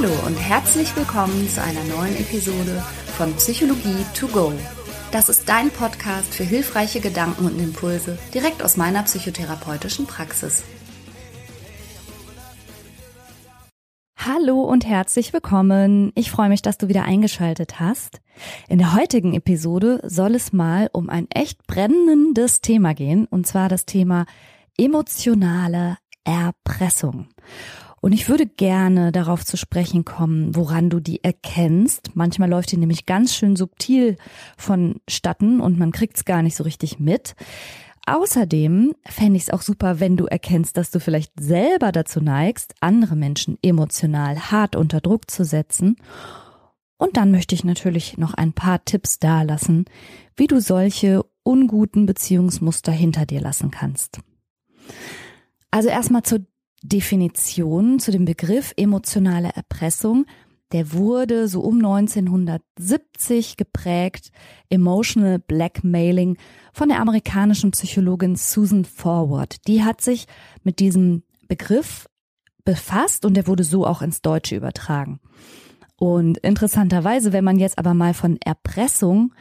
Hallo und herzlich willkommen zu einer neuen Episode von Psychologie to go. Das ist dein Podcast für hilfreiche Gedanken und Impulse direkt aus meiner psychotherapeutischen Praxis. Hallo und herzlich willkommen. Ich freue mich, dass du wieder eingeschaltet hast. In der heutigen Episode soll es mal um ein echt brennendes Thema gehen, und zwar das Thema emotionale Erpressung. Und ich würde gerne darauf zu sprechen kommen, woran du die erkennst. Manchmal läuft die nämlich ganz schön subtil vonstatten und man kriegt es gar nicht so richtig mit. Außerdem fände ich es auch super, wenn du erkennst, dass du vielleicht selber dazu neigst, andere Menschen emotional hart unter Druck zu setzen. Und dann möchte ich natürlich noch ein paar Tipps dalassen, wie du solche unguten Beziehungsmuster hinter dir lassen kannst. Also erstmal zur Definition zu dem Begriff emotionale Erpressung. Der wurde so um 1970 geprägt, Emotional Blackmailing von der amerikanischen Psychologin Susan Forward. Die hat sich mit diesem Begriff befasst und der wurde so auch ins Deutsche übertragen. Und interessanterweise, wenn man jetzt aber mal von Erpressung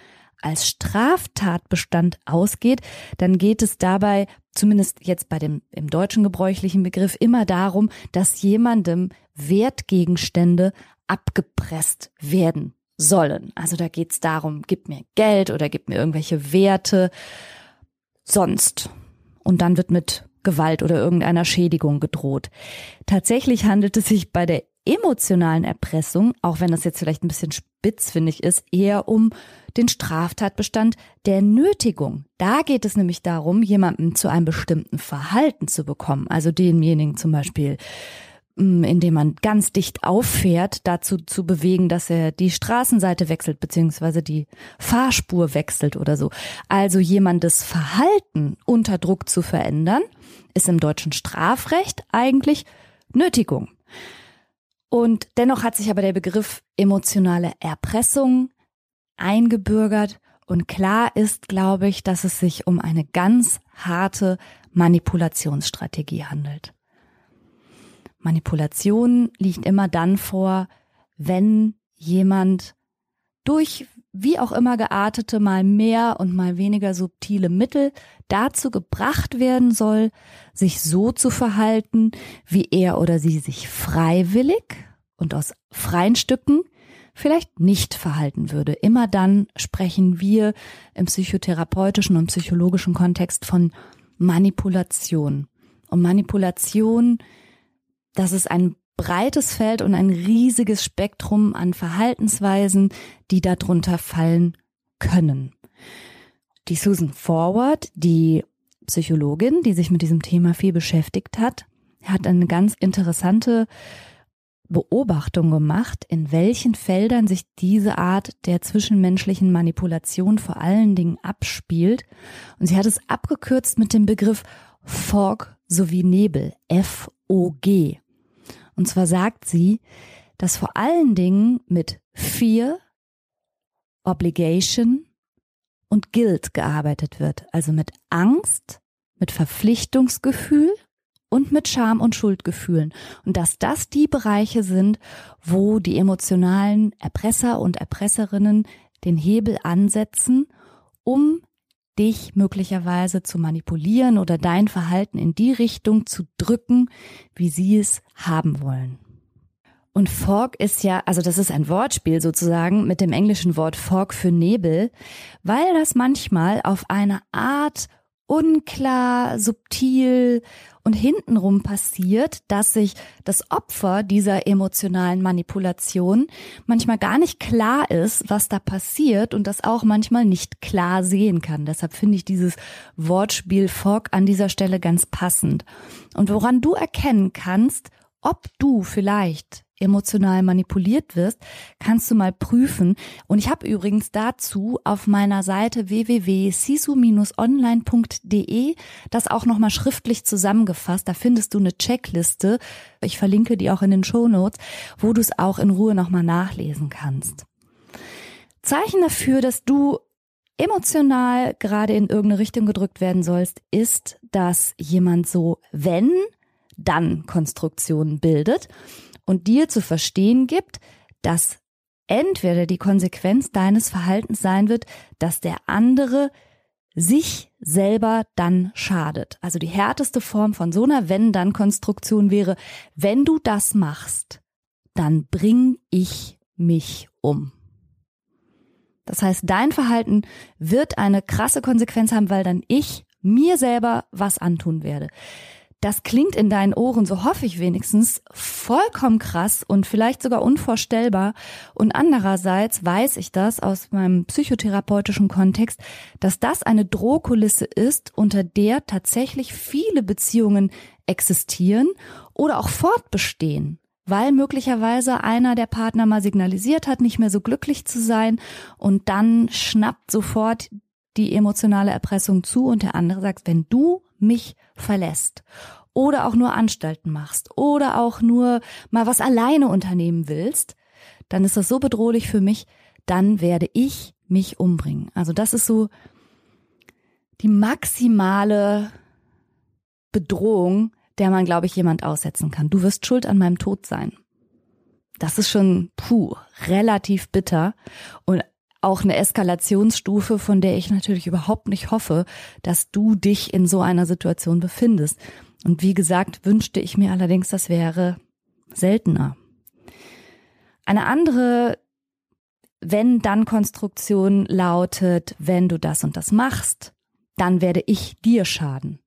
als Straftatbestand ausgeht, dann geht es dabei, zumindest jetzt bei dem im deutschen gebräuchlichen Begriff, immer darum, dass jemandem Wertgegenstände abgepresst werden sollen. Also da geht es darum, gib mir Geld oder gib mir irgendwelche Werte sonst. Und dann wird mit Gewalt oder irgendeiner Schädigung gedroht. Tatsächlich handelt es sich bei der emotionalen Erpressung, auch wenn das jetzt vielleicht ein bisschen spitzfindig ist, eher um den Straftatbestand der Nötigung. Da geht es nämlich darum, jemanden zu einem bestimmten Verhalten zu bekommen. Also denjenigen zum Beispiel, mm, indem man ganz dicht auffährt, dazu zu bewegen, dass er die Straßenseite wechselt, beziehungsweise die Fahrspur wechselt oder so. Also jemandes Verhalten unter Druck zu verändern, ist im deutschen Strafrecht eigentlich Nötigung. Und dennoch hat sich aber der Begriff emotionale Erpressung eingebürgert und klar ist, glaube ich, dass es sich um eine ganz harte Manipulationsstrategie handelt. Manipulation liegt immer dann vor, wenn jemand durch wie auch immer geartete mal mehr und mal weniger subtile Mittel dazu gebracht werden soll, sich so zu verhalten, wie er oder sie sich freiwillig und aus freien Stücken vielleicht nicht verhalten würde. Immer dann sprechen wir im psychotherapeutischen und psychologischen Kontext von Manipulation. Und Manipulation, das ist ein breites Feld und ein riesiges Spektrum an Verhaltensweisen, die darunter fallen können. Die Susan Forward, die Psychologin, die sich mit diesem Thema viel beschäftigt hat, hat eine ganz interessante Beobachtung gemacht, in welchen Feldern sich diese Art der zwischenmenschlichen Manipulation vor allen Dingen abspielt. Und sie hat es abgekürzt mit dem Begriff Fog sowie Nebel, F-O-G. Und zwar sagt sie, dass vor allen Dingen mit Fear, Obligation und Guilt gearbeitet wird. Also mit Angst, mit Verpflichtungsgefühl und mit Scham und Schuldgefühlen. Und dass das die Bereiche sind, wo die emotionalen Erpresser und Erpresserinnen den Hebel ansetzen, um dich möglicherweise zu manipulieren oder dein Verhalten in die Richtung zu drücken, wie sie es haben wollen. Und Fog ist ja, also das ist ein Wortspiel sozusagen mit dem englischen Wort Fog für Nebel, weil das manchmal auf eine Art unklar, subtil und hintenrum passiert, dass sich das Opfer dieser emotionalen Manipulation manchmal gar nicht klar ist, was da passiert und das auch manchmal nicht klar sehen kann. Deshalb finde ich dieses Wortspiel Fog an dieser Stelle ganz passend. Und woran du erkennen kannst, ob du vielleicht emotional manipuliert wirst, kannst du mal prüfen. Und ich habe übrigens dazu auf meiner Seite www.sisu-online.de das auch nochmal schriftlich zusammengefasst. Da findest du eine Checkliste. Ich verlinke die auch in den Show Notes, wo du es auch in Ruhe nochmal nachlesen kannst. Zeichen dafür, dass du emotional gerade in irgendeine Richtung gedrückt werden sollst, ist, dass jemand so wenn dann Konstruktionen bildet und dir zu verstehen gibt, dass entweder die Konsequenz deines Verhaltens sein wird, dass der andere sich selber dann schadet. Also die härteste Form von so einer Wenn-Dann-Konstruktion wäre, wenn du das machst, dann bring ich mich um. Das heißt, dein Verhalten wird eine krasse Konsequenz haben, weil dann ich mir selber was antun werde. Das klingt in deinen Ohren, so hoffe ich wenigstens, vollkommen krass und vielleicht sogar unvorstellbar. Und andererseits weiß ich das aus meinem psychotherapeutischen Kontext, dass das eine Drohkulisse ist, unter der tatsächlich viele Beziehungen existieren oder auch fortbestehen weil möglicherweise einer der Partner mal signalisiert hat, nicht mehr so glücklich zu sein und dann schnappt sofort die emotionale Erpressung zu und der andere sagt, wenn du mich verlässt oder auch nur Anstalten machst oder auch nur mal was alleine unternehmen willst, dann ist das so bedrohlich für mich, dann werde ich mich umbringen. Also das ist so die maximale Bedrohung, der man, glaube ich, jemand aussetzen kann. Du wirst schuld an meinem Tod sein. Das ist schon, puh, relativ bitter und auch eine Eskalationsstufe, von der ich natürlich überhaupt nicht hoffe, dass du dich in so einer Situation befindest. Und wie gesagt, wünschte ich mir allerdings, das wäre seltener. Eine andere wenn-dann-Konstruktion lautet, wenn du das und das machst, dann werde ich dir schaden.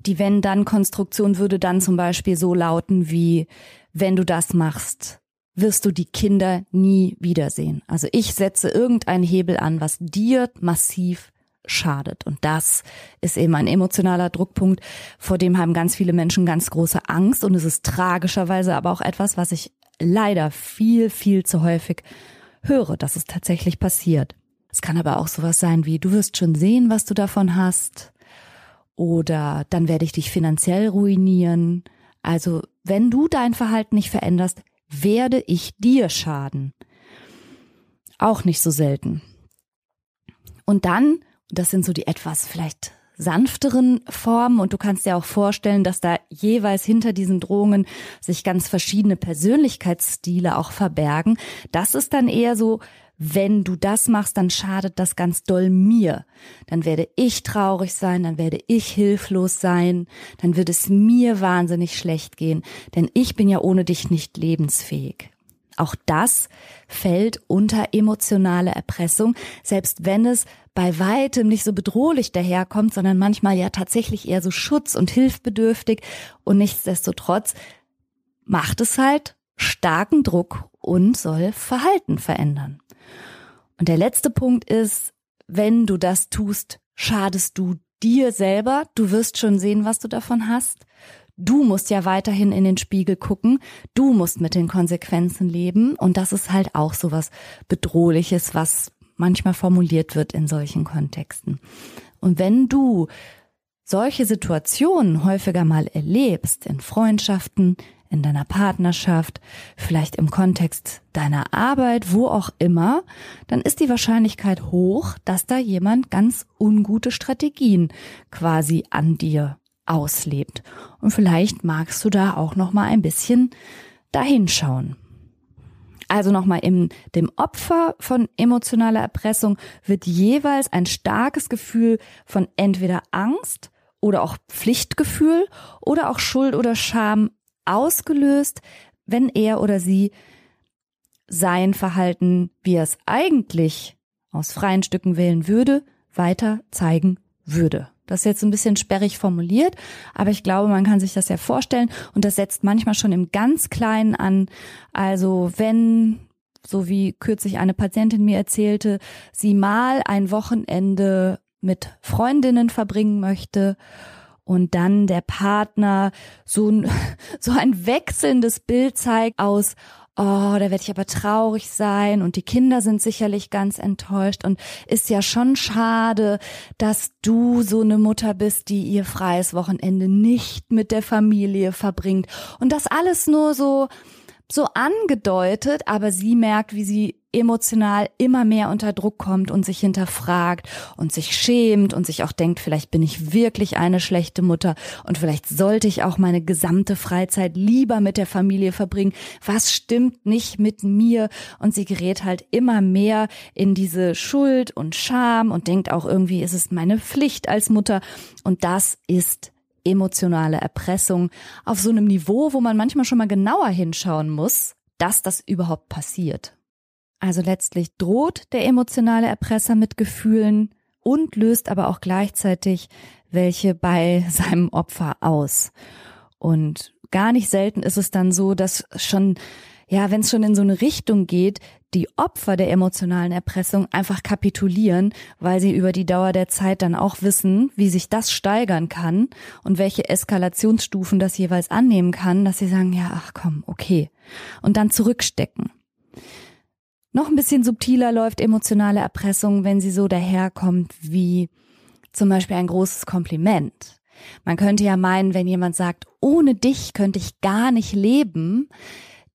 Die Wenn-Dann-Konstruktion würde dann zum Beispiel so lauten wie, wenn du das machst, wirst du die Kinder nie wiedersehen. Also ich setze irgendeinen Hebel an, was dir massiv schadet. Und das ist eben ein emotionaler Druckpunkt, vor dem haben ganz viele Menschen ganz große Angst. Und es ist tragischerweise aber auch etwas, was ich leider viel, viel zu häufig höre, dass es tatsächlich passiert. Es kann aber auch sowas sein wie, du wirst schon sehen, was du davon hast oder dann werde ich dich finanziell ruinieren. Also wenn du dein Verhalten nicht veränderst, werde ich dir schaden. Auch nicht so selten. Und dann, das sind so die etwas vielleicht sanfteren Formen und du kannst dir auch vorstellen, dass da jeweils hinter diesen Drohungen sich ganz verschiedene Persönlichkeitsstile auch verbergen. Das ist dann eher so wenn du das machst, dann schadet das ganz doll mir. Dann werde ich traurig sein, dann werde ich hilflos sein, dann wird es mir wahnsinnig schlecht gehen, denn ich bin ja ohne dich nicht lebensfähig. Auch das fällt unter emotionale Erpressung, selbst wenn es bei weitem nicht so bedrohlich daherkommt, sondern manchmal ja tatsächlich eher so schutz- und hilfbedürftig und nichtsdestotrotz macht es halt starken Druck und soll Verhalten verändern. Und der letzte Punkt ist, wenn du das tust, schadest du dir selber. Du wirst schon sehen, was du davon hast. Du musst ja weiterhin in den Spiegel gucken. Du musst mit den Konsequenzen leben. Und das ist halt auch so was Bedrohliches, was manchmal formuliert wird in solchen Kontexten. Und wenn du solche Situationen häufiger mal erlebst, in Freundschaften, in deiner Partnerschaft, vielleicht im Kontext deiner Arbeit, wo auch immer, dann ist die Wahrscheinlichkeit hoch, dass da jemand ganz ungute Strategien quasi an dir auslebt. Und vielleicht magst du da auch noch mal ein bisschen dahinschauen. Also nochmal im dem Opfer von emotionaler Erpressung wird jeweils ein starkes Gefühl von entweder Angst oder auch Pflichtgefühl oder auch Schuld oder Scham ausgelöst, wenn er oder sie sein Verhalten, wie er es eigentlich aus freien Stücken wählen würde, weiter zeigen würde. Das ist jetzt ein bisschen sperrig formuliert, aber ich glaube, man kann sich das ja vorstellen und das setzt manchmal schon im ganz Kleinen an. Also wenn, so wie kürzlich eine Patientin mir erzählte, sie mal ein Wochenende mit Freundinnen verbringen möchte und dann der Partner so ein, so ein wechselndes Bild zeigt aus, oh, da werde ich aber traurig sein und die Kinder sind sicherlich ganz enttäuscht. Und ist ja schon schade, dass du so eine Mutter bist, die ihr freies Wochenende nicht mit der Familie verbringt. Und das alles nur so so angedeutet, aber sie merkt, wie sie emotional immer mehr unter Druck kommt und sich hinterfragt und sich schämt und sich auch denkt, vielleicht bin ich wirklich eine schlechte Mutter und vielleicht sollte ich auch meine gesamte Freizeit lieber mit der Familie verbringen. Was stimmt nicht mit mir? Und sie gerät halt immer mehr in diese Schuld und Scham und denkt auch irgendwie, ist es meine Pflicht als Mutter. Und das ist emotionale Erpressung auf so einem Niveau, wo man manchmal schon mal genauer hinschauen muss, dass das überhaupt passiert. Also letztlich droht der emotionale Erpresser mit Gefühlen und löst aber auch gleichzeitig welche bei seinem Opfer aus. Und gar nicht selten ist es dann so, dass schon ja, wenn es schon in so eine Richtung geht, die Opfer der emotionalen Erpressung einfach kapitulieren, weil sie über die Dauer der Zeit dann auch wissen, wie sich das steigern kann und welche Eskalationsstufen das jeweils annehmen kann, dass sie sagen, ja, ach komm, okay. Und dann zurückstecken. Noch ein bisschen subtiler läuft emotionale Erpressung, wenn sie so daherkommt wie zum Beispiel ein großes Kompliment. Man könnte ja meinen, wenn jemand sagt, ohne dich könnte ich gar nicht leben,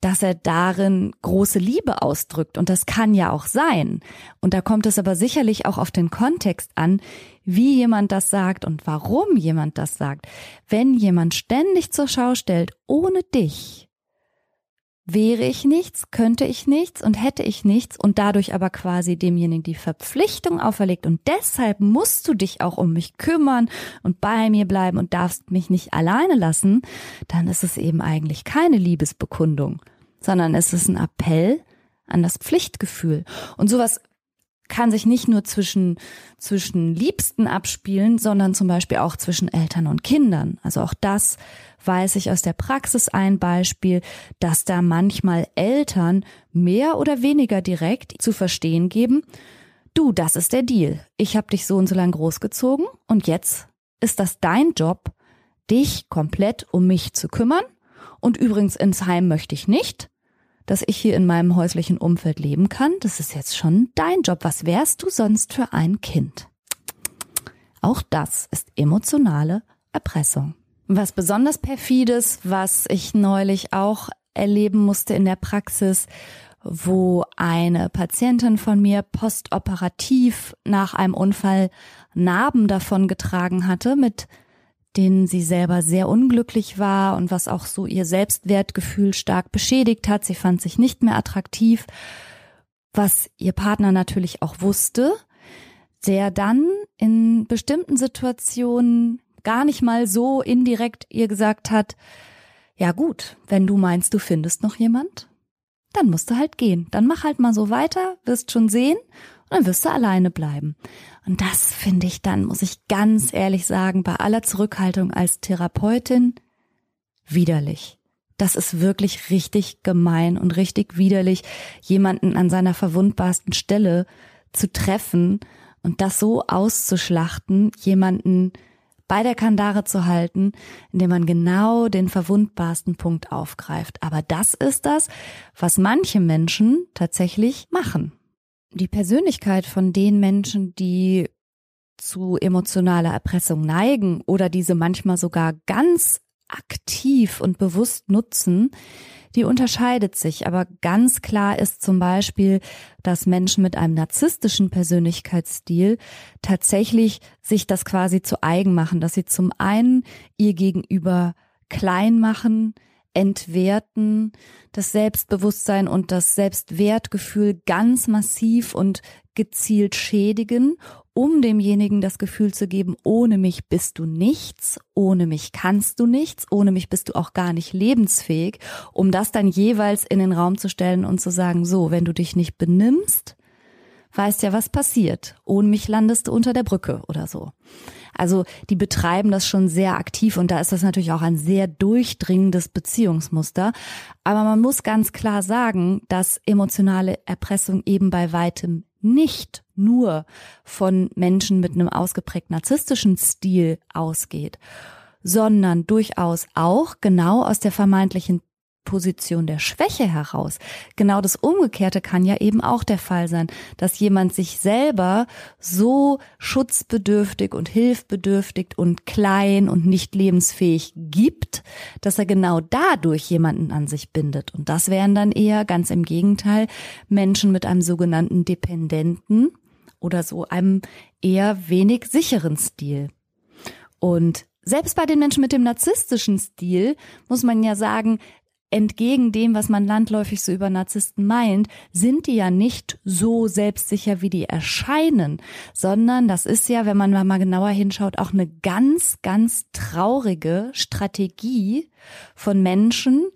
dass er darin große Liebe ausdrückt. Und das kann ja auch sein. Und da kommt es aber sicherlich auch auf den Kontext an, wie jemand das sagt und warum jemand das sagt. Wenn jemand ständig zur Schau stellt, ohne dich, wäre ich nichts, könnte ich nichts und hätte ich nichts und dadurch aber quasi demjenigen die Verpflichtung auferlegt und deshalb musst du dich auch um mich kümmern und bei mir bleiben und darfst mich nicht alleine lassen, dann ist es eben eigentlich keine Liebesbekundung, sondern es ist ein Appell an das Pflichtgefühl. Und sowas kann sich nicht nur zwischen, zwischen Liebsten abspielen, sondern zum Beispiel auch zwischen Eltern und Kindern. Also auch das weiß ich aus der Praxis ein Beispiel, dass da manchmal Eltern mehr oder weniger direkt zu verstehen geben, du, das ist der Deal. Ich habe dich so und so lang großgezogen und jetzt ist das dein Job, dich komplett um mich zu kümmern. Und übrigens ins Heim möchte ich nicht dass ich hier in meinem häuslichen Umfeld leben kann. Das ist jetzt schon dein Job. Was wärst du sonst für ein Kind? Auch das ist emotionale Erpressung. Was besonders perfides, was ich neulich auch erleben musste in der Praxis, wo eine Patientin von mir postoperativ nach einem Unfall Narben davon getragen hatte mit denen sie selber sehr unglücklich war und was auch so ihr Selbstwertgefühl stark beschädigt hat. Sie fand sich nicht mehr attraktiv, was ihr Partner natürlich auch wusste, der dann in bestimmten Situationen gar nicht mal so indirekt ihr gesagt hat, ja gut, wenn du meinst, du findest noch jemand, dann musst du halt gehen. Dann mach halt mal so weiter, wirst schon sehen und dann wirst du alleine bleiben. Und das finde ich dann, muss ich ganz ehrlich sagen, bei aller Zurückhaltung als Therapeutin widerlich. Das ist wirklich richtig gemein und richtig widerlich, jemanden an seiner verwundbarsten Stelle zu treffen und das so auszuschlachten, jemanden bei der Kandare zu halten, indem man genau den verwundbarsten Punkt aufgreift. Aber das ist das, was manche Menschen tatsächlich machen die Persönlichkeit von den Menschen, die zu emotionaler Erpressung neigen oder diese manchmal sogar ganz aktiv und bewusst nutzen, die unterscheidet sich. Aber ganz klar ist zum Beispiel, dass Menschen mit einem narzisstischen Persönlichkeitsstil tatsächlich sich das quasi zu eigen machen, dass sie zum einen ihr Gegenüber klein machen, entwerten, das Selbstbewusstsein und das Selbstwertgefühl ganz massiv und gezielt schädigen, um demjenigen das Gefühl zu geben, ohne mich bist du nichts, ohne mich kannst du nichts, ohne mich bist du auch gar nicht lebensfähig, um das dann jeweils in den Raum zu stellen und zu sagen, so, wenn du dich nicht benimmst, weißt ja, was passiert. Ohne mich landest du unter der Brücke oder so. Also die betreiben das schon sehr aktiv und da ist das natürlich auch ein sehr durchdringendes Beziehungsmuster. Aber man muss ganz klar sagen, dass emotionale Erpressung eben bei weitem nicht nur von Menschen mit einem ausgeprägt narzisstischen Stil ausgeht, sondern durchaus auch genau aus der vermeintlichen Position der Schwäche heraus. Genau das Umgekehrte kann ja eben auch der Fall sein, dass jemand sich selber so schutzbedürftig und hilfbedürftig und klein und nicht lebensfähig gibt, dass er genau dadurch jemanden an sich bindet. Und das wären dann eher ganz im Gegenteil Menschen mit einem sogenannten Dependenten oder so einem eher wenig sicheren Stil. Und selbst bei den Menschen mit dem narzisstischen Stil muss man ja sagen, entgegen dem, was man landläufig so über Narzissten meint, sind die ja nicht so selbstsicher, wie die erscheinen, sondern das ist ja, wenn man mal genauer hinschaut, auch eine ganz, ganz traurige Strategie von Menschen,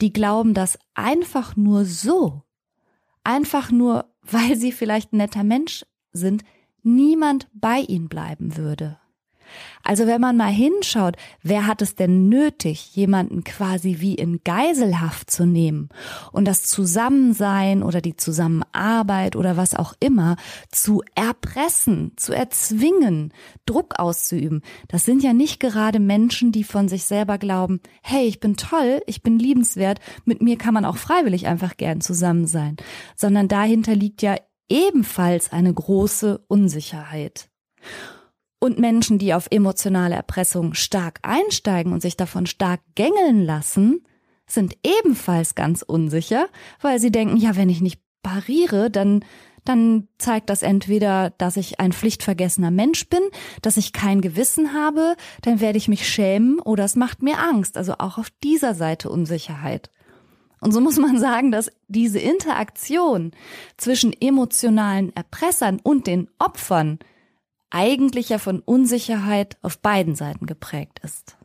die glauben, dass einfach nur so, einfach nur, weil sie vielleicht ein netter Mensch sind, niemand bei ihnen bleiben würde. Also wenn man mal hinschaut, wer hat es denn nötig, jemanden quasi wie in Geiselhaft zu nehmen und das Zusammensein oder die Zusammenarbeit oder was auch immer zu erpressen, zu erzwingen, Druck auszuüben. Das sind ja nicht gerade Menschen, die von sich selber glauben, hey, ich bin toll, ich bin liebenswert, mit mir kann man auch freiwillig einfach gern zusammen sein, sondern dahinter liegt ja ebenfalls eine große Unsicherheit. Und Menschen, die auf emotionale Erpressung stark einsteigen und sich davon stark gängeln lassen, sind ebenfalls ganz unsicher, weil sie denken, ja, wenn ich nicht pariere, dann dann zeigt das entweder, dass ich ein pflichtvergessener Mensch bin, dass ich kein Gewissen habe, dann werde ich mich schämen oder es macht mir Angst. Also auch auf dieser Seite Unsicherheit. Und so muss man sagen, dass diese Interaktion zwischen emotionalen Erpressern und den Opfern eigentlich ja von Unsicherheit auf beiden Seiten geprägt ist.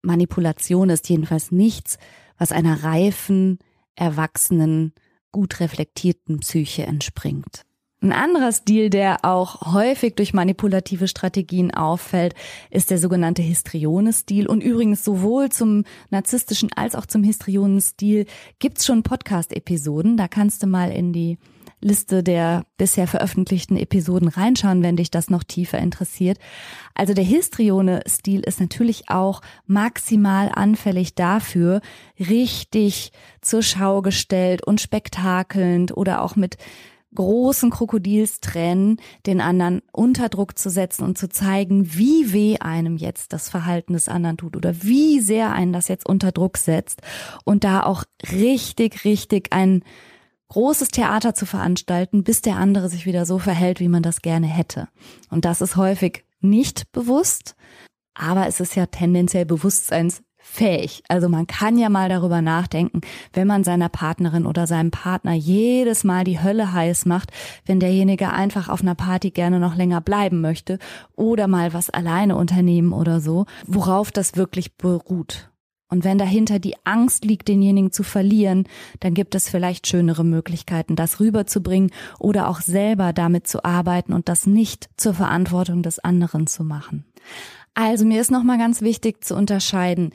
Manipulation ist jedenfalls nichts, was einer reifen, erwachsenen, gut reflektierten Psyche entspringt. Ein anderer Stil, der auch häufig durch manipulative Strategien auffällt, ist der sogenannte Histrione-Stil. Und übrigens sowohl zum narzisstischen als auch zum Histrione-Stil gibt's schon Podcast-Episoden. Da kannst du mal in die Liste der bisher veröffentlichten Episoden reinschauen, wenn dich das noch tiefer interessiert. Also der Histrione-Stil ist natürlich auch maximal anfällig dafür, richtig zur Schau gestellt und spektakelnd oder auch mit großen Krokodilstränen den anderen unter Druck zu setzen und zu zeigen, wie weh einem jetzt das Verhalten des anderen tut oder wie sehr einen das jetzt unter Druck setzt und da auch richtig, richtig ein großes Theater zu veranstalten, bis der andere sich wieder so verhält, wie man das gerne hätte. Und das ist häufig nicht bewusst, aber es ist ja tendenziell bewusstseinsfähig. Also man kann ja mal darüber nachdenken, wenn man seiner Partnerin oder seinem Partner jedes Mal die Hölle heiß macht, wenn derjenige einfach auf einer Party gerne noch länger bleiben möchte oder mal was alleine unternehmen oder so, worauf das wirklich beruht. Und wenn dahinter die Angst liegt, denjenigen zu verlieren, dann gibt es vielleicht schönere Möglichkeiten, das rüberzubringen oder auch selber damit zu arbeiten und das nicht zur Verantwortung des anderen zu machen. Also mir ist nochmal ganz wichtig zu unterscheiden,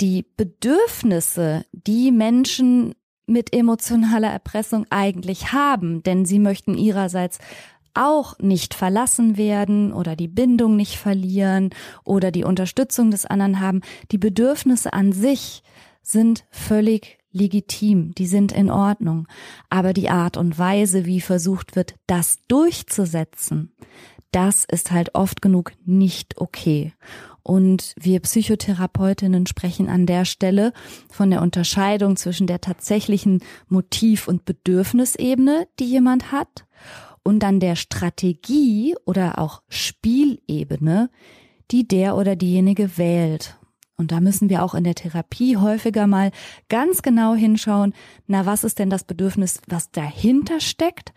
die Bedürfnisse, die Menschen mit emotionaler Erpressung eigentlich haben, denn sie möchten ihrerseits auch nicht verlassen werden oder die Bindung nicht verlieren oder die Unterstützung des anderen haben. Die Bedürfnisse an sich sind völlig legitim, die sind in Ordnung. Aber die Art und Weise, wie versucht wird, das durchzusetzen, das ist halt oft genug nicht okay. Und wir Psychotherapeutinnen sprechen an der Stelle von der Unterscheidung zwischen der tatsächlichen Motiv- und Bedürfnisebene, die jemand hat, und dann der Strategie oder auch Spielebene, die der oder diejenige wählt. Und da müssen wir auch in der Therapie häufiger mal ganz genau hinschauen, na, was ist denn das Bedürfnis, was dahinter steckt,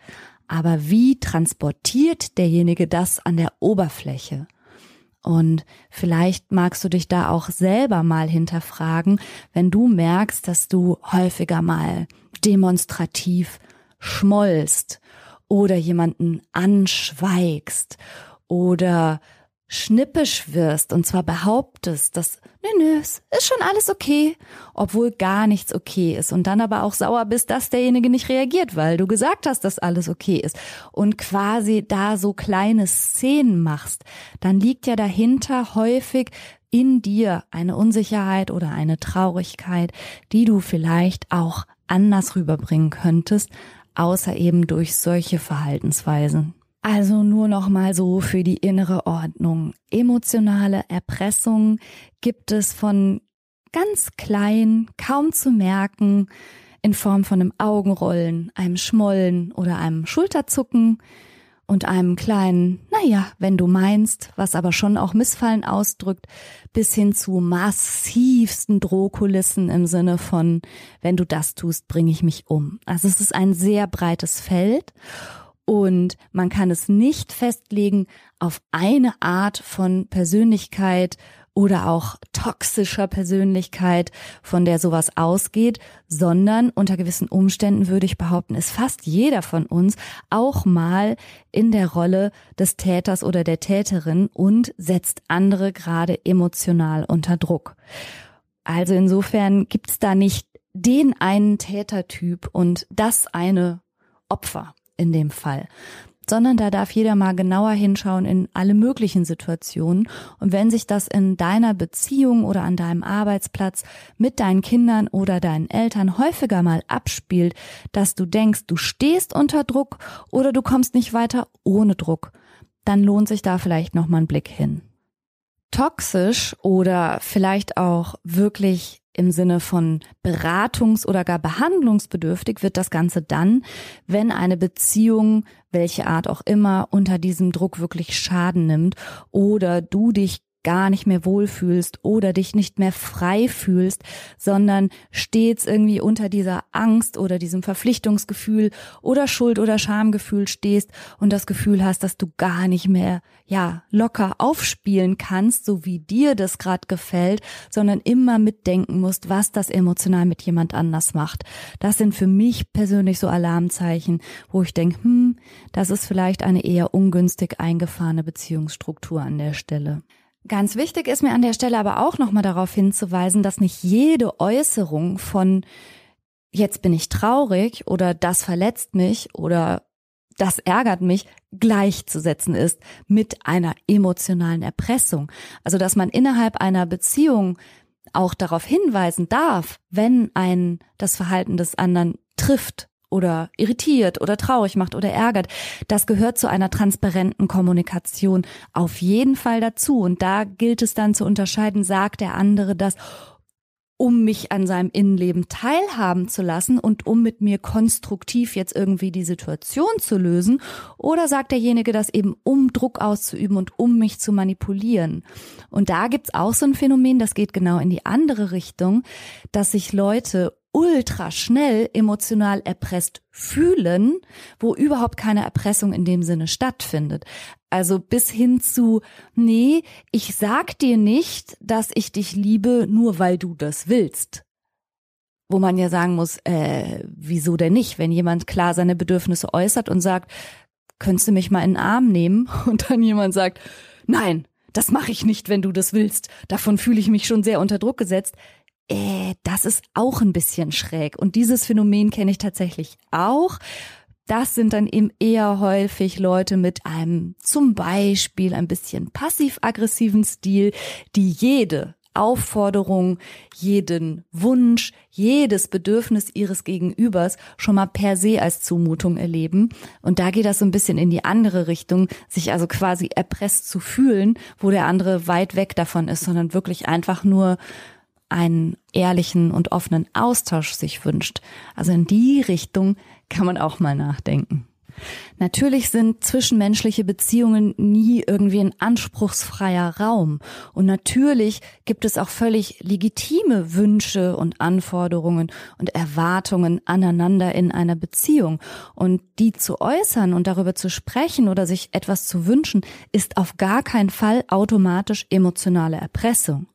aber wie transportiert derjenige das an der Oberfläche? Und vielleicht magst du dich da auch selber mal hinterfragen, wenn du merkst, dass du häufiger mal demonstrativ schmollst oder jemanden anschweigst oder schnippisch wirst und zwar behauptest, dass nö, nö, es ist schon alles okay, obwohl gar nichts okay ist und dann aber auch sauer bist, dass derjenige nicht reagiert, weil du gesagt hast, dass alles okay ist und quasi da so kleine Szenen machst, dann liegt ja dahinter häufig in dir eine Unsicherheit oder eine Traurigkeit, die du vielleicht auch anders rüberbringen könntest, außer eben durch solche Verhaltensweisen. Also nur noch mal so für die innere Ordnung. Emotionale Erpressung gibt es von ganz klein, kaum zu merken, in Form von einem Augenrollen, einem Schmollen oder einem Schulterzucken und einem kleinen, naja, wenn du meinst, was aber schon auch Missfallen ausdrückt, bis hin zu massivsten Drohkulissen im Sinne von, wenn du das tust, bringe ich mich um. Also es ist ein sehr breites Feld und man kann es nicht festlegen auf eine Art von Persönlichkeit oder auch toxischer Persönlichkeit, von der sowas ausgeht, sondern unter gewissen Umständen würde ich behaupten, ist fast jeder von uns auch mal in der Rolle des Täters oder der Täterin und setzt andere gerade emotional unter Druck. Also insofern gibt's da nicht den einen Tätertyp und das eine Opfer in dem Fall sondern da darf jeder mal genauer hinschauen in alle möglichen Situationen. Und wenn sich das in deiner Beziehung oder an deinem Arbeitsplatz mit deinen Kindern oder deinen Eltern häufiger mal abspielt, dass du denkst, du stehst unter Druck oder du kommst nicht weiter ohne Druck, dann lohnt sich da vielleicht noch mal ein Blick hin. Toxisch oder vielleicht auch wirklich im Sinne von beratungs- oder gar behandlungsbedürftig wird das Ganze dann, wenn eine Beziehung, welche Art auch immer, unter diesem Druck wirklich Schaden nimmt oder du dich gar nicht mehr wohlfühlst oder dich nicht mehr frei fühlst, sondern stets irgendwie unter dieser Angst oder diesem Verpflichtungsgefühl oder Schuld oder Schamgefühl stehst und das Gefühl hast, dass du gar nicht mehr ja locker aufspielen kannst, so wie dir das gerade gefällt, sondern immer mitdenken musst, was das emotional mit jemand anders macht. Das sind für mich persönlich so Alarmzeichen, wo ich denke, hm, das ist vielleicht eine eher ungünstig eingefahrene Beziehungsstruktur an der Stelle. Ganz wichtig ist mir an der Stelle aber auch nochmal darauf hinzuweisen, dass nicht jede Äußerung von jetzt bin ich traurig oder das verletzt mich oder das ärgert mich gleichzusetzen ist mit einer emotionalen Erpressung. Also dass man innerhalb einer Beziehung auch darauf hinweisen darf, wenn ein das Verhalten des anderen trifft oder irritiert oder traurig macht oder ärgert. Das gehört zu einer transparenten Kommunikation auf jeden Fall dazu. Und da gilt es dann zu unterscheiden, sagt der andere das, um mich an seinem Innenleben teilhaben zu lassen und um mit mir konstruktiv jetzt irgendwie die Situation zu lösen? Oder sagt derjenige das eben, um Druck auszuüben und um mich zu manipulieren? Und da gibt's auch so ein Phänomen, das geht genau in die andere Richtung, dass sich Leute ultra schnell emotional erpresst fühlen, wo überhaupt keine Erpressung in dem Sinne stattfindet. Also bis hin zu, nee, ich sag dir nicht, dass ich dich liebe, nur weil du das willst. Wo man ja sagen muss, äh, wieso denn nicht? Wenn jemand klar seine Bedürfnisse äußert und sagt, könntest du mich mal in den Arm nehmen? Und dann jemand sagt, nein, das mache ich nicht, wenn du das willst. Davon fühle ich mich schon sehr unter Druck gesetzt äh, das ist auch ein bisschen schräg. Und dieses Phänomen kenne ich tatsächlich auch. Das sind dann eben eher häufig Leute mit einem zum Beispiel ein bisschen passiv-aggressiven Stil, die jede Aufforderung, jeden Wunsch, jedes Bedürfnis ihres Gegenübers schon mal per se als Zumutung erleben. Und da geht das so ein bisschen in die andere Richtung, sich also quasi erpresst zu fühlen, wo der andere weit weg davon ist, sondern wirklich einfach nur einen ehrlichen und offenen Austausch sich wünscht. Also in die Richtung kann man auch mal nachdenken. Natürlich sind zwischenmenschliche Beziehungen nie irgendwie ein anspruchsfreier Raum. Und natürlich gibt es auch völlig legitime Wünsche und Anforderungen und Erwartungen aneinander in einer Beziehung. Und die zu äußern und darüber zu sprechen oder sich etwas zu wünschen, ist auf gar keinen Fall automatisch emotionale Erpressung.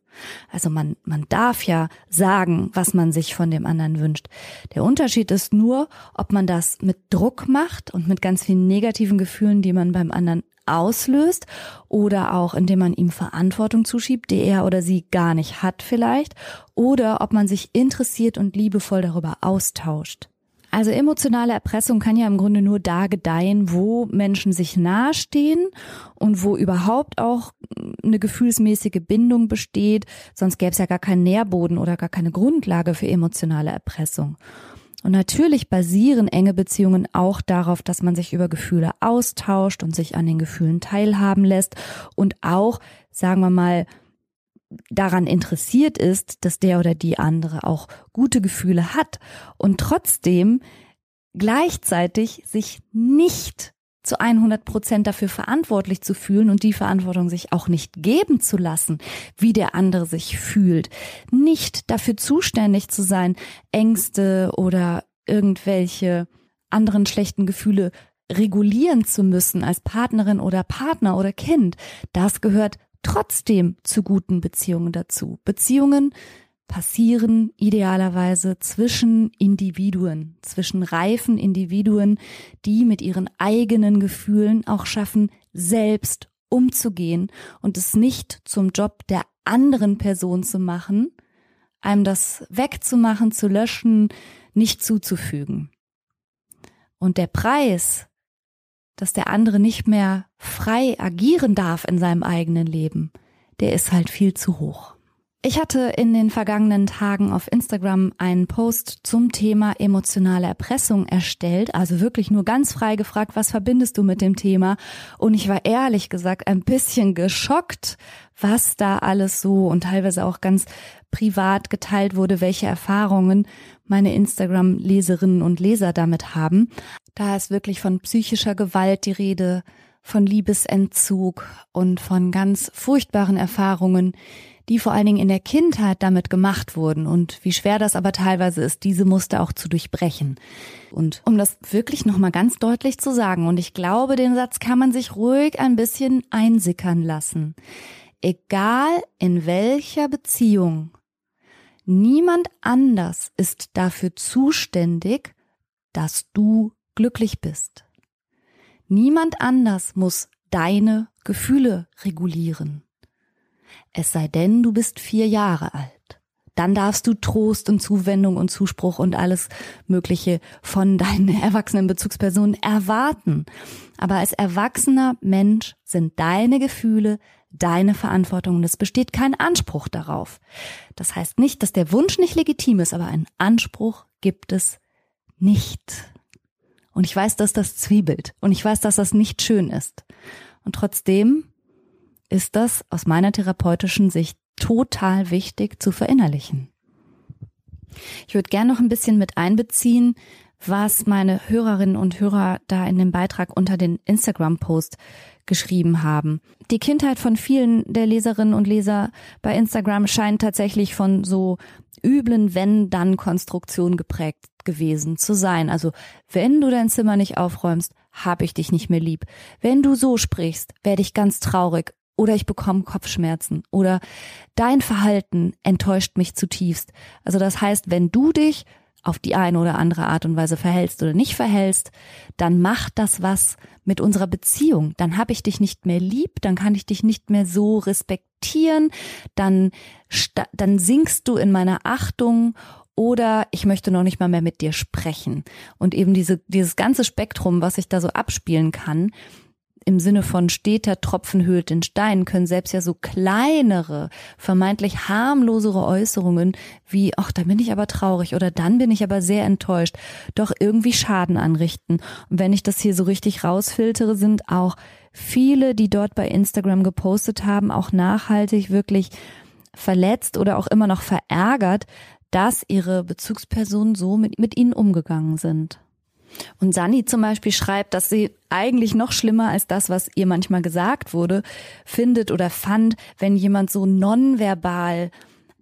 Also man, man darf ja sagen, was man sich von dem anderen wünscht. Der Unterschied ist nur, ob man das mit Druck macht und mit ganz vielen negativen Gefühlen, die man beim anderen auslöst oder auch indem man ihm Verantwortung zuschiebt, die er oder sie gar nicht hat vielleicht, oder ob man sich interessiert und liebevoll darüber austauscht. Also emotionale Erpressung kann ja im Grunde nur da gedeihen, wo Menschen sich nahestehen und wo überhaupt auch eine gefühlsmäßige Bindung besteht, sonst gäbe es ja gar keinen Nährboden oder gar keine Grundlage für emotionale Erpressung. Und natürlich basieren enge Beziehungen auch darauf, dass man sich über Gefühle austauscht und sich an den Gefühlen teilhaben lässt und auch, sagen wir mal, daran interessiert ist, dass der oder die andere auch gute Gefühle hat und trotzdem gleichzeitig sich nicht zu 100 Prozent dafür verantwortlich zu fühlen und die Verantwortung sich auch nicht geben zu lassen, wie der andere sich fühlt. Nicht dafür zuständig zu sein, Ängste oder irgendwelche anderen schlechten Gefühle regulieren zu müssen als Partnerin oder Partner oder Kind. Das gehört trotzdem zu guten Beziehungen dazu. Beziehungen passieren idealerweise zwischen Individuen, zwischen reifen Individuen, die mit ihren eigenen Gefühlen auch schaffen, selbst umzugehen und es nicht zum Job der anderen Person zu machen, einem das wegzumachen, zu löschen, nicht zuzufügen. Und der Preis, dass der andere nicht mehr frei agieren darf in seinem eigenen Leben, der ist halt viel zu hoch. Ich hatte in den vergangenen Tagen auf Instagram einen Post zum Thema emotionale Erpressung erstellt, also wirklich nur ganz frei gefragt, was verbindest du mit dem Thema? Und ich war ehrlich gesagt ein bisschen geschockt, was da alles so und teilweise auch ganz privat geteilt wurde, welche Erfahrungen meine Instagram-Leserinnen und Leser damit haben. Da ist wirklich von psychischer Gewalt die Rede, von Liebesentzug und von ganz furchtbaren Erfahrungen, die vor allen Dingen in der Kindheit damit gemacht wurden und wie schwer das aber teilweise ist, diese Muster auch zu durchbrechen. Und um das wirklich nochmal ganz deutlich zu sagen, und ich glaube, den Satz kann man sich ruhig ein bisschen einsickern lassen. Egal in welcher Beziehung, niemand anders ist dafür zuständig, dass du glücklich bist. Niemand anders muss deine Gefühle regulieren. Es sei denn, du bist vier Jahre alt. Dann darfst du Trost und Zuwendung und Zuspruch und alles Mögliche von deinen erwachsenen Bezugspersonen erwarten. Aber als erwachsener Mensch sind deine Gefühle deine Verantwortung und es besteht kein Anspruch darauf. Das heißt nicht, dass der Wunsch nicht legitim ist, aber einen Anspruch gibt es nicht. Und ich weiß, dass das zwiebelt und ich weiß, dass das nicht schön ist. Und trotzdem ist das aus meiner therapeutischen Sicht total wichtig zu verinnerlichen. Ich würde gerne noch ein bisschen mit einbeziehen, was meine Hörerinnen und Hörer da in dem Beitrag unter den Instagram-Post geschrieben haben. Die Kindheit von vielen der Leserinnen und Leser bei Instagram scheint tatsächlich von so üblen Wenn-Dann-Konstruktionen geprägt gewesen zu sein. Also wenn du dein Zimmer nicht aufräumst, hab ich dich nicht mehr lieb. Wenn du so sprichst, werde ich ganz traurig oder ich bekomme Kopfschmerzen oder dein Verhalten enttäuscht mich zutiefst. Also das heißt, wenn du dich auf die eine oder andere Art und Weise verhältst oder nicht verhältst, dann macht das was mit unserer Beziehung. Dann habe ich dich nicht mehr lieb, dann kann ich dich nicht mehr so respektieren, dann, dann sinkst du in meiner Achtung oder ich möchte noch nicht mal mehr mit dir sprechen. Und eben diese, dieses ganze Spektrum, was ich da so abspielen kann, im Sinne von steter Tropfen höhlt den Stein, können selbst ja so kleinere, vermeintlich harmlosere Äußerungen wie, ach, da bin ich aber traurig oder dann bin ich aber sehr enttäuscht, doch irgendwie Schaden anrichten. Und wenn ich das hier so richtig rausfiltere, sind auch viele, die dort bei Instagram gepostet haben, auch nachhaltig wirklich verletzt oder auch immer noch verärgert, dass ihre Bezugspersonen so mit, mit ihnen umgegangen sind. Und Sani zum Beispiel schreibt, dass sie eigentlich noch schlimmer als das, was ihr manchmal gesagt wurde, findet oder fand, wenn jemand so nonverbal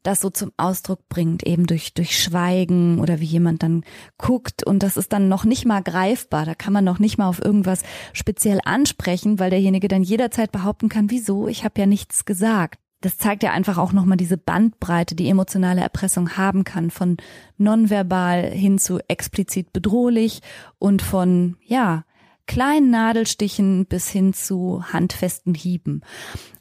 das so zum Ausdruck bringt, eben durch, durch Schweigen oder wie jemand dann guckt und das ist dann noch nicht mal greifbar. Da kann man noch nicht mal auf irgendwas speziell ansprechen, weil derjenige dann jederzeit behaupten kann, wieso, ich habe ja nichts gesagt das zeigt ja einfach auch nochmal diese Bandbreite, die emotionale Erpressung haben kann, von nonverbal hin zu explizit bedrohlich und von, ja, kleinen Nadelstichen bis hin zu handfesten Hieben.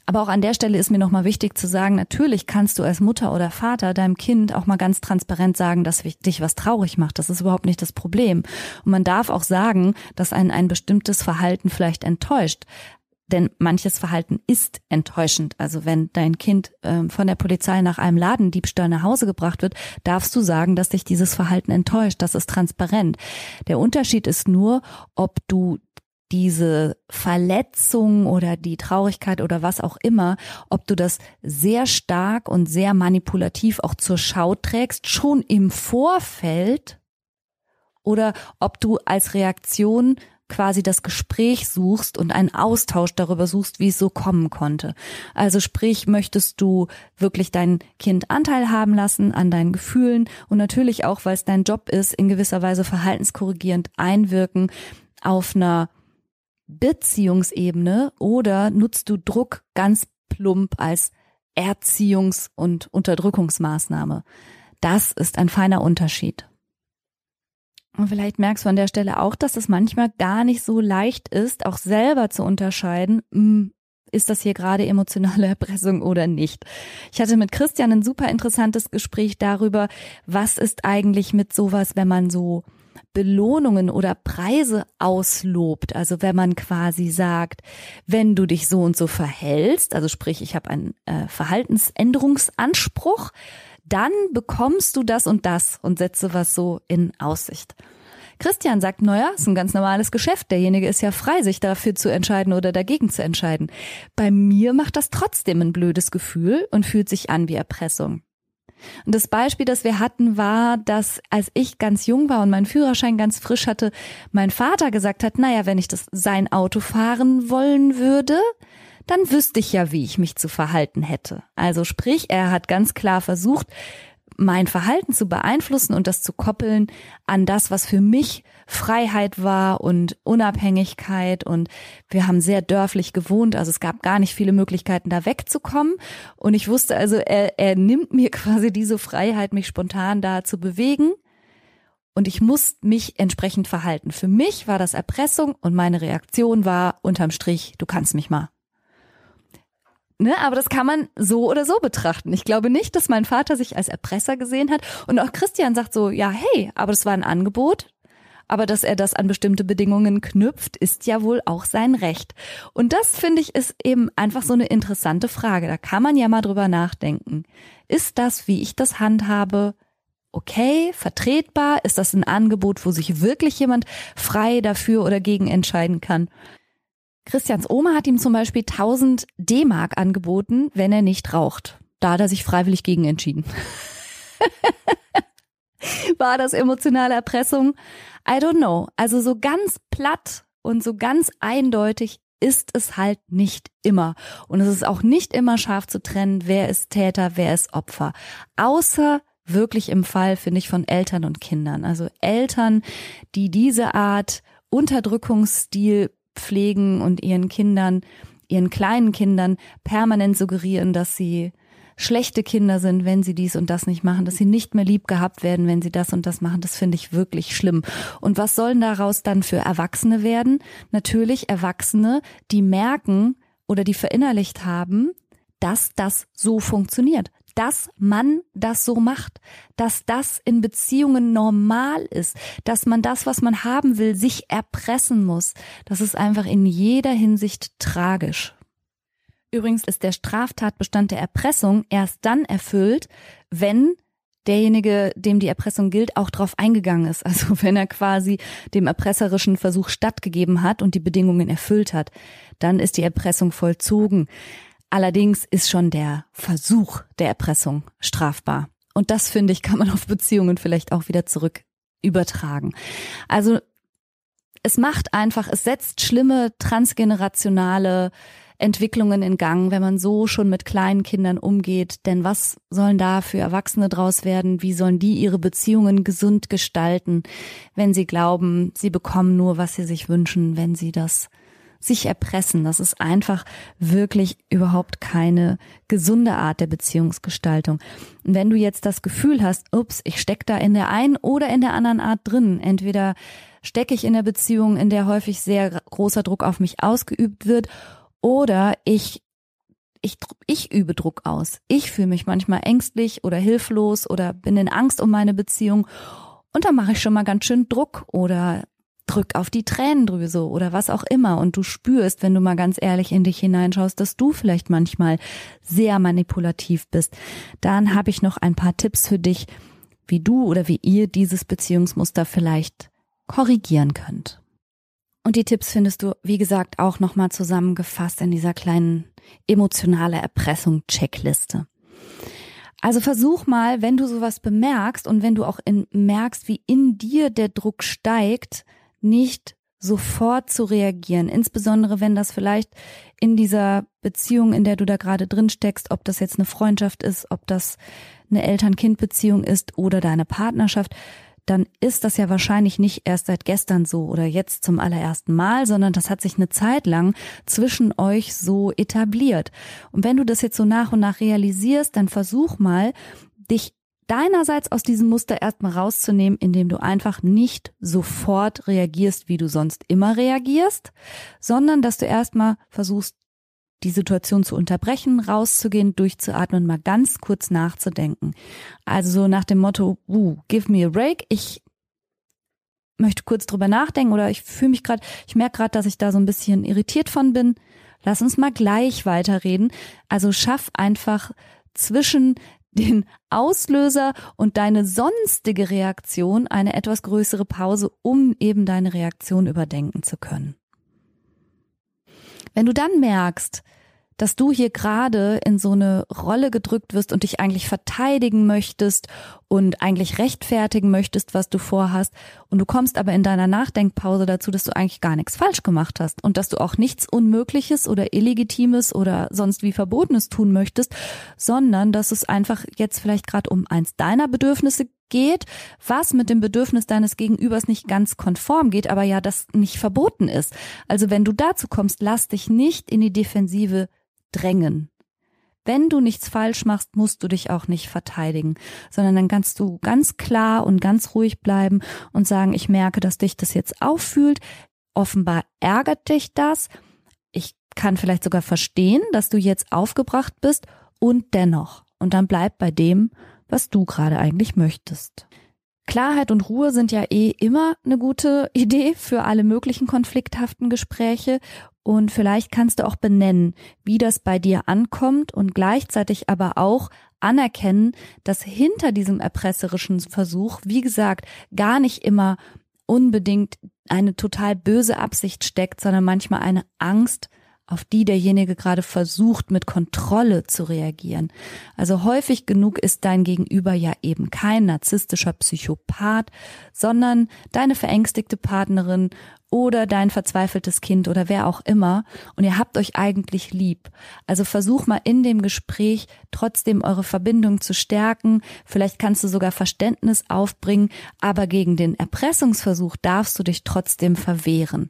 Aber auch an der Stelle ist mir nochmal wichtig zu sagen, natürlich kannst du als Mutter oder Vater deinem Kind auch mal ganz transparent sagen, dass dich was traurig macht. Das ist überhaupt nicht das Problem. Und man darf auch sagen, dass ein, ein bestimmtes Verhalten vielleicht enttäuscht. Denn manches Verhalten ist enttäuschend. Also wenn dein Kind äh, von der Polizei nach einem Ladendiebstahl nach Hause gebracht wird, darfst du sagen, dass dich dieses Verhalten enttäuscht. Das ist transparent. Der Unterschied ist nur, ob du diese Verletzung oder die Traurigkeit oder was auch immer, ob du das sehr stark und sehr manipulativ auch zur Schau trägst, schon im Vorfeld, oder ob du als Reaktion quasi das Gespräch suchst und einen Austausch darüber suchst, wie es so kommen konnte. Also sprich, möchtest du wirklich dein Kind Anteil haben lassen an deinen Gefühlen und natürlich auch, weil es dein Job ist, in gewisser Weise verhaltenskorrigierend einwirken auf einer Beziehungsebene oder nutzt du Druck ganz plump als Erziehungs- und Unterdrückungsmaßnahme? Das ist ein feiner Unterschied. Und vielleicht merkst du an der Stelle auch, dass es manchmal gar nicht so leicht ist, auch selber zu unterscheiden, hm, ist das hier gerade emotionale Erpressung oder nicht. Ich hatte mit Christian ein super interessantes Gespräch darüber, was ist eigentlich mit sowas, wenn man so Belohnungen oder Preise auslobt. Also wenn man quasi sagt, wenn du dich so und so verhältst, also sprich, ich habe einen äh, Verhaltensänderungsanspruch, dann bekommst du das und das und setze was so in Aussicht. Christian sagt, naja, ist ein ganz normales Geschäft. Derjenige ist ja frei, sich dafür zu entscheiden oder dagegen zu entscheiden. Bei mir macht das trotzdem ein blödes Gefühl und fühlt sich an wie Erpressung. Und das Beispiel, das wir hatten, war, dass als ich ganz jung war und meinen Führerschein ganz frisch hatte, mein Vater gesagt hat, naja, wenn ich das sein Auto fahren wollen würde, dann wüsste ich ja, wie ich mich zu verhalten hätte. Also sprich, er hat ganz klar versucht, mein Verhalten zu beeinflussen und das zu koppeln an das, was für mich Freiheit war und Unabhängigkeit und wir haben sehr dörflich gewohnt, also es gab gar nicht viele Möglichkeiten da wegzukommen und ich wusste also, er, er nimmt mir quasi diese Freiheit, mich spontan da zu bewegen und ich muss mich entsprechend verhalten. Für mich war das Erpressung und meine Reaktion war unterm Strich, du kannst mich mal. Ne, aber das kann man so oder so betrachten. Ich glaube nicht, dass mein Vater sich als Erpresser gesehen hat. Und auch Christian sagt so, ja, hey, aber das war ein Angebot. Aber dass er das an bestimmte Bedingungen knüpft, ist ja wohl auch sein Recht. Und das finde ich ist eben einfach so eine interessante Frage. Da kann man ja mal drüber nachdenken. Ist das, wie ich das handhabe, okay, vertretbar? Ist das ein Angebot, wo sich wirklich jemand frei dafür oder gegen entscheiden kann? Christians Oma hat ihm zum Beispiel 1000 D-Mark angeboten, wenn er nicht raucht. Da hat er sich freiwillig gegen entschieden. War das emotionale Erpressung? I don't know. Also so ganz platt und so ganz eindeutig ist es halt nicht immer. Und es ist auch nicht immer scharf zu trennen, wer ist Täter, wer ist Opfer. Außer wirklich im Fall, finde ich, von Eltern und Kindern. Also Eltern, die diese Art Unterdrückungsstil pflegen und ihren Kindern, ihren kleinen Kindern permanent suggerieren, dass sie schlechte Kinder sind, wenn sie dies und das nicht machen, dass sie nicht mehr lieb gehabt werden, wenn sie das und das machen, das finde ich wirklich schlimm. Und was sollen daraus dann für Erwachsene werden? Natürlich Erwachsene, die merken oder die verinnerlicht haben, dass das so funktioniert, dass man das so macht, dass das in Beziehungen normal ist, dass man das, was man haben will, sich erpressen muss. Das ist einfach in jeder Hinsicht tragisch. Übrigens ist der Straftatbestand der Erpressung erst dann erfüllt, wenn derjenige, dem die Erpressung gilt, auch darauf eingegangen ist. Also wenn er quasi dem erpresserischen Versuch stattgegeben hat und die Bedingungen erfüllt hat, dann ist die Erpressung vollzogen. Allerdings ist schon der Versuch der Erpressung strafbar. Und das finde ich, kann man auf Beziehungen vielleicht auch wieder zurück übertragen. Also es macht einfach, es setzt schlimme transgenerationale Entwicklungen in Gang, wenn man so schon mit kleinen Kindern umgeht. Denn was sollen da für Erwachsene draus werden? Wie sollen die ihre Beziehungen gesund gestalten, wenn sie glauben, sie bekommen nur, was sie sich wünschen, wenn sie das sich erpressen. Das ist einfach wirklich überhaupt keine gesunde Art der Beziehungsgestaltung. Und wenn du jetzt das Gefühl hast, ups, ich steck da in der einen oder in der anderen Art drin, entweder stecke ich in der Beziehung, in der häufig sehr großer Druck auf mich ausgeübt wird, oder ich ich, ich übe Druck aus. Ich fühle mich manchmal ängstlich oder hilflos oder bin in Angst um meine Beziehung und dann mache ich schon mal ganz schön Druck oder drück auf die Tränendrüse oder was auch immer und du spürst, wenn du mal ganz ehrlich in dich hineinschaust, dass du vielleicht manchmal sehr manipulativ bist, dann habe ich noch ein paar Tipps für dich, wie du oder wie ihr dieses Beziehungsmuster vielleicht korrigieren könnt. Und die Tipps findest du, wie gesagt, auch nochmal zusammengefasst in dieser kleinen emotionale Erpressung Checkliste. Also versuch mal, wenn du sowas bemerkst und wenn du auch in, merkst, wie in dir der Druck steigt, nicht sofort zu reagieren. Insbesondere wenn das vielleicht in dieser Beziehung, in der du da gerade drin steckst, ob das jetzt eine Freundschaft ist, ob das eine Eltern-Kind-Beziehung ist oder deine Partnerschaft, dann ist das ja wahrscheinlich nicht erst seit gestern so oder jetzt zum allerersten Mal, sondern das hat sich eine Zeit lang zwischen euch so etabliert. Und wenn du das jetzt so nach und nach realisierst, dann versuch mal, dich deinerseits aus diesem Muster erstmal rauszunehmen, indem du einfach nicht sofort reagierst, wie du sonst immer reagierst, sondern dass du erstmal versuchst, die Situation zu unterbrechen, rauszugehen, durchzuatmen, mal ganz kurz nachzudenken. Also so nach dem Motto, uh, give me a break, ich möchte kurz drüber nachdenken oder ich fühle mich gerade, ich merke gerade, dass ich da so ein bisschen irritiert von bin. Lass uns mal gleich weiterreden. Also schaff einfach zwischen den Auslöser und deine sonstige Reaktion eine etwas größere Pause, um eben deine Reaktion überdenken zu können. Wenn du dann merkst, dass du hier gerade in so eine Rolle gedrückt wirst und dich eigentlich verteidigen möchtest und eigentlich rechtfertigen möchtest, was du vorhast, und du kommst aber in deiner Nachdenkpause dazu, dass du eigentlich gar nichts falsch gemacht hast und dass du auch nichts Unmögliches oder Illegitimes oder sonst wie Verbotenes tun möchtest, sondern dass es einfach jetzt vielleicht gerade um eins deiner Bedürfnisse geht, was mit dem Bedürfnis deines Gegenübers nicht ganz konform geht, aber ja, das nicht verboten ist. Also wenn du dazu kommst, lass dich nicht in die Defensive drängen. Wenn du nichts falsch machst, musst du dich auch nicht verteidigen, sondern dann kannst du ganz klar und ganz ruhig bleiben und sagen, ich merke, dass dich das jetzt auffühlt. Offenbar ärgert dich das. Ich kann vielleicht sogar verstehen, dass du jetzt aufgebracht bist und dennoch. Und dann bleib bei dem, was du gerade eigentlich möchtest. Klarheit und Ruhe sind ja eh immer eine gute Idee für alle möglichen konflikthaften Gespräche und vielleicht kannst du auch benennen, wie das bei dir ankommt und gleichzeitig aber auch anerkennen, dass hinter diesem erpresserischen Versuch, wie gesagt, gar nicht immer unbedingt eine total böse Absicht steckt, sondern manchmal eine Angst, auf die derjenige gerade versucht, mit Kontrolle zu reagieren. Also häufig genug ist dein Gegenüber ja eben kein narzisstischer Psychopath, sondern deine verängstigte Partnerin oder dein verzweifeltes Kind oder wer auch immer und ihr habt euch eigentlich lieb. Also versuch mal in dem Gespräch trotzdem eure Verbindung zu stärken. Vielleicht kannst du sogar Verständnis aufbringen, aber gegen den Erpressungsversuch darfst du dich trotzdem verwehren.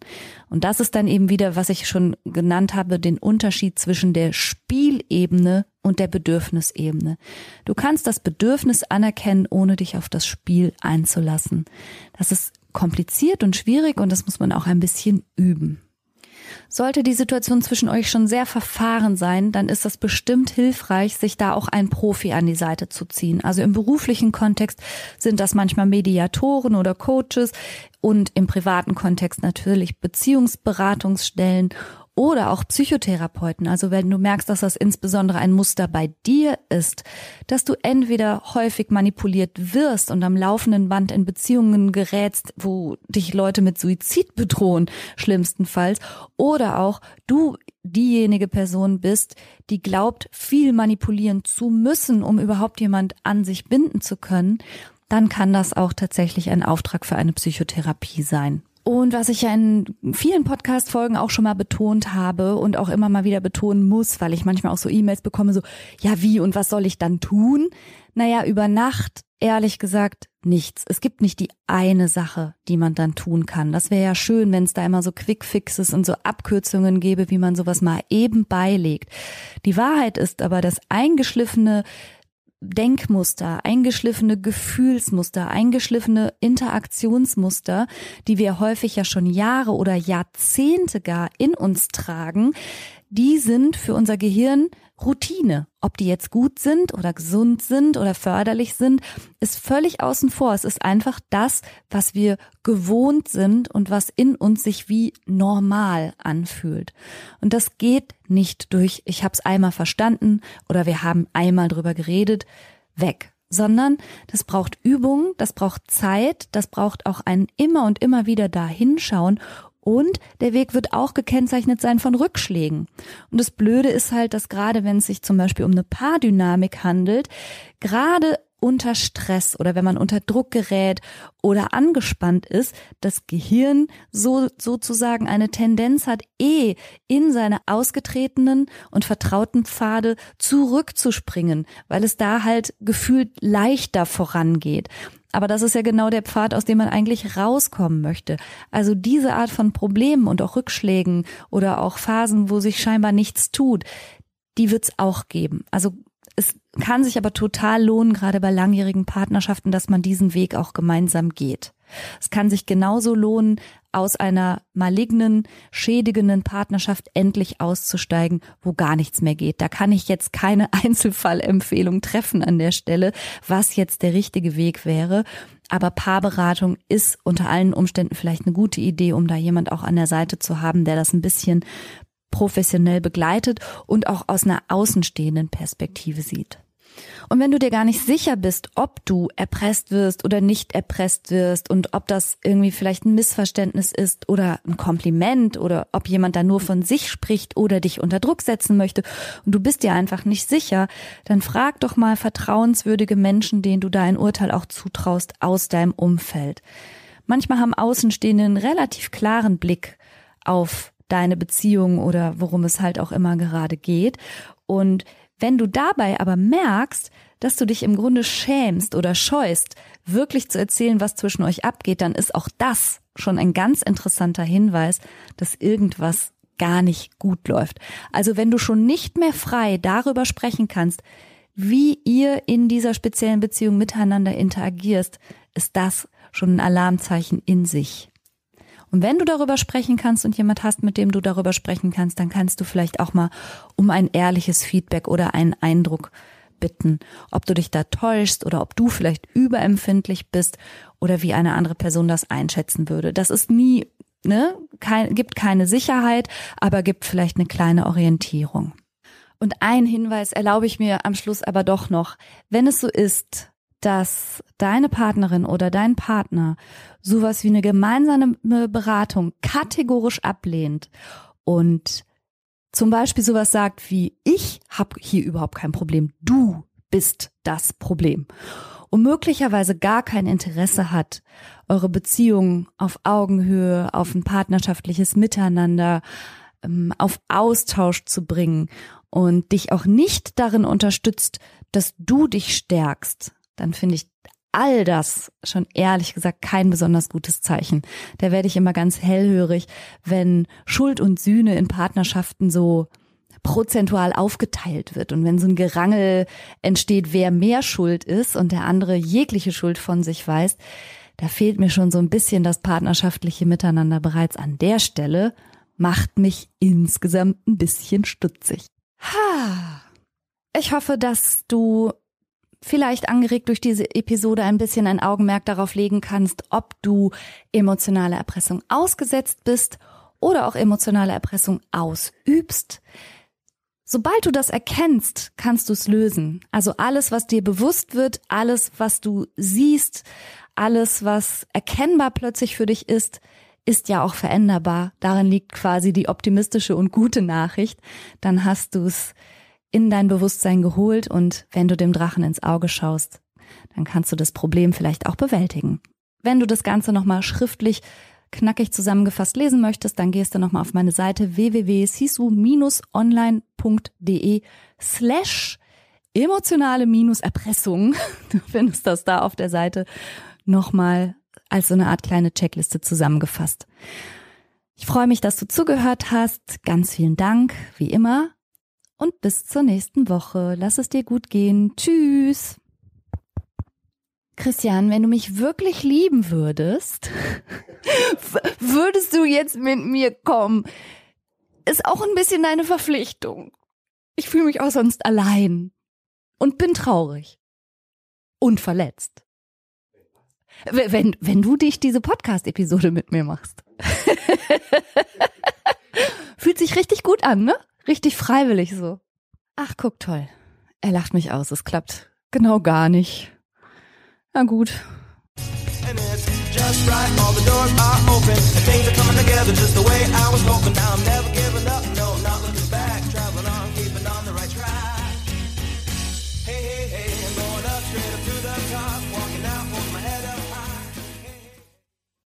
Und das ist dann eben wieder, was ich schon genannt habe, den Unterschied zwischen der Spielebene und der Bedürfnisebene. Du kannst das Bedürfnis anerkennen, ohne dich auf das Spiel einzulassen. Das ist kompliziert und schwierig und das muss man auch ein bisschen üben. Sollte die Situation zwischen euch schon sehr verfahren sein, dann ist das bestimmt hilfreich, sich da auch einen Profi an die Seite zu ziehen. Also im beruflichen Kontext sind das manchmal Mediatoren oder Coaches und im privaten Kontext natürlich Beziehungsberatungsstellen oder auch Psychotherapeuten. Also wenn du merkst, dass das insbesondere ein Muster bei dir ist, dass du entweder häufig manipuliert wirst und am laufenden Band in Beziehungen gerätst, wo dich Leute mit Suizid bedrohen, schlimmstenfalls, oder auch du diejenige Person bist, die glaubt, viel manipulieren zu müssen, um überhaupt jemand an sich binden zu können, dann kann das auch tatsächlich ein Auftrag für eine Psychotherapie sein. Und was ich ja in vielen Podcast-Folgen auch schon mal betont habe und auch immer mal wieder betonen muss, weil ich manchmal auch so E-Mails bekomme, so, ja, wie und was soll ich dann tun? Naja, über Nacht, ehrlich gesagt, nichts. Es gibt nicht die eine Sache, die man dann tun kann. Das wäre ja schön, wenn es da immer so Quick-Fixes und so Abkürzungen gäbe, wie man sowas mal eben beilegt. Die Wahrheit ist aber, dass eingeschliffene Denkmuster, eingeschliffene Gefühlsmuster, eingeschliffene Interaktionsmuster, die wir häufig ja schon Jahre oder Jahrzehnte gar in uns tragen, die sind für unser Gehirn Routine. Ob die jetzt gut sind oder gesund sind oder förderlich sind, ist völlig außen vor. Es ist einfach das, was wir gewohnt sind und was in uns sich wie normal anfühlt. Und das geht nicht durch, ich habe es einmal verstanden oder wir haben einmal drüber geredet, weg sondern das braucht Übung, das braucht Zeit, das braucht auch ein immer und immer wieder da hinschauen und der Weg wird auch gekennzeichnet sein von Rückschlägen. Und das Blöde ist halt, dass gerade wenn es sich zum Beispiel um eine Paardynamik handelt, gerade unter Stress oder wenn man unter Druck gerät oder angespannt ist, das Gehirn so sozusagen eine Tendenz hat, eh in seine ausgetretenen und vertrauten Pfade zurückzuspringen, weil es da halt gefühlt leichter vorangeht. Aber das ist ja genau der Pfad, aus dem man eigentlich rauskommen möchte. Also diese Art von Problemen und auch Rückschlägen oder auch Phasen, wo sich scheinbar nichts tut, die wird's auch geben. Also es kann sich aber total lohnen, gerade bei langjährigen Partnerschaften, dass man diesen Weg auch gemeinsam geht. Es kann sich genauso lohnen, aus einer malignen, schädigenden Partnerschaft endlich auszusteigen, wo gar nichts mehr geht. Da kann ich jetzt keine Einzelfallempfehlung treffen an der Stelle, was jetzt der richtige Weg wäre. Aber Paarberatung ist unter allen Umständen vielleicht eine gute Idee, um da jemand auch an der Seite zu haben, der das ein bisschen professionell begleitet und auch aus einer außenstehenden Perspektive sieht. Und wenn du dir gar nicht sicher bist, ob du erpresst wirst oder nicht erpresst wirst und ob das irgendwie vielleicht ein Missverständnis ist oder ein Kompliment oder ob jemand da nur von sich spricht oder dich unter Druck setzen möchte und du bist dir einfach nicht sicher, dann frag doch mal vertrauenswürdige Menschen, denen du da ein Urteil auch zutraust aus deinem Umfeld. Manchmal haben Außenstehende einen relativ klaren Blick auf deine Beziehung oder worum es halt auch immer gerade geht und wenn du dabei aber merkst, dass du dich im Grunde schämst oder scheust, wirklich zu erzählen, was zwischen euch abgeht, dann ist auch das schon ein ganz interessanter Hinweis, dass irgendwas gar nicht gut läuft. Also wenn du schon nicht mehr frei darüber sprechen kannst, wie ihr in dieser speziellen Beziehung miteinander interagierst, ist das schon ein Alarmzeichen in sich. Und wenn du darüber sprechen kannst und jemand hast, mit dem du darüber sprechen kannst, dann kannst du vielleicht auch mal um ein ehrliches Feedback oder einen Eindruck bitten, ob du dich da täuschst oder ob du vielleicht überempfindlich bist oder wie eine andere Person das einschätzen würde. Das ist nie, ne, kein, gibt keine Sicherheit, aber gibt vielleicht eine kleine Orientierung. Und ein Hinweis erlaube ich mir am Schluss aber doch noch. Wenn es so ist, dass deine Partnerin oder dein Partner sowas wie eine gemeinsame Beratung kategorisch ablehnt und zum Beispiel sowas sagt wie, ich habe hier überhaupt kein Problem, du bist das Problem. Und möglicherweise gar kein Interesse hat, eure Beziehung auf Augenhöhe, auf ein partnerschaftliches Miteinander, ähm, auf Austausch zu bringen und dich auch nicht darin unterstützt, dass du dich stärkst, dann finde ich all das schon ehrlich gesagt kein besonders gutes Zeichen. Da werde ich immer ganz hellhörig, wenn Schuld und Sühne in Partnerschaften so prozentual aufgeteilt wird und wenn so ein Gerangel entsteht, wer mehr schuld ist und der andere jegliche Schuld von sich weiß, da fehlt mir schon so ein bisschen das partnerschaftliche Miteinander bereits an der Stelle, macht mich insgesamt ein bisschen stutzig. Ha. Ich hoffe, dass du vielleicht angeregt durch diese Episode ein bisschen ein Augenmerk darauf legen kannst, ob du emotionale Erpressung ausgesetzt bist oder auch emotionale Erpressung ausübst. Sobald du das erkennst, kannst du es lösen. Also alles, was dir bewusst wird, alles, was du siehst, alles, was erkennbar plötzlich für dich ist, ist ja auch veränderbar. Darin liegt quasi die optimistische und gute Nachricht. Dann hast du es in dein Bewusstsein geholt und wenn du dem Drachen ins Auge schaust, dann kannst du das Problem vielleicht auch bewältigen. Wenn du das Ganze nochmal schriftlich knackig zusammengefasst lesen möchtest, dann gehst du nochmal auf meine Seite www.sisu-online.de slash emotionale Erpressung. Du findest das da auf der Seite nochmal als so eine Art kleine Checkliste zusammengefasst. Ich freue mich, dass du zugehört hast. Ganz vielen Dank, wie immer und bis zur nächsten Woche. Lass es dir gut gehen. Tschüss. Christian, wenn du mich wirklich lieben würdest, würdest du jetzt mit mir kommen. Ist auch ein bisschen deine Verpflichtung. Ich fühle mich auch sonst allein und bin traurig und verletzt. Wenn, wenn du dich diese Podcast-Episode mit mir machst. Fühlt sich richtig gut an, ne? Richtig freiwillig so. Ach, guck toll. Er lacht mich aus. Es klappt genau gar nicht. Na gut. just right. All the doors are open and things are coming together just the way I was hoping. Now I'm never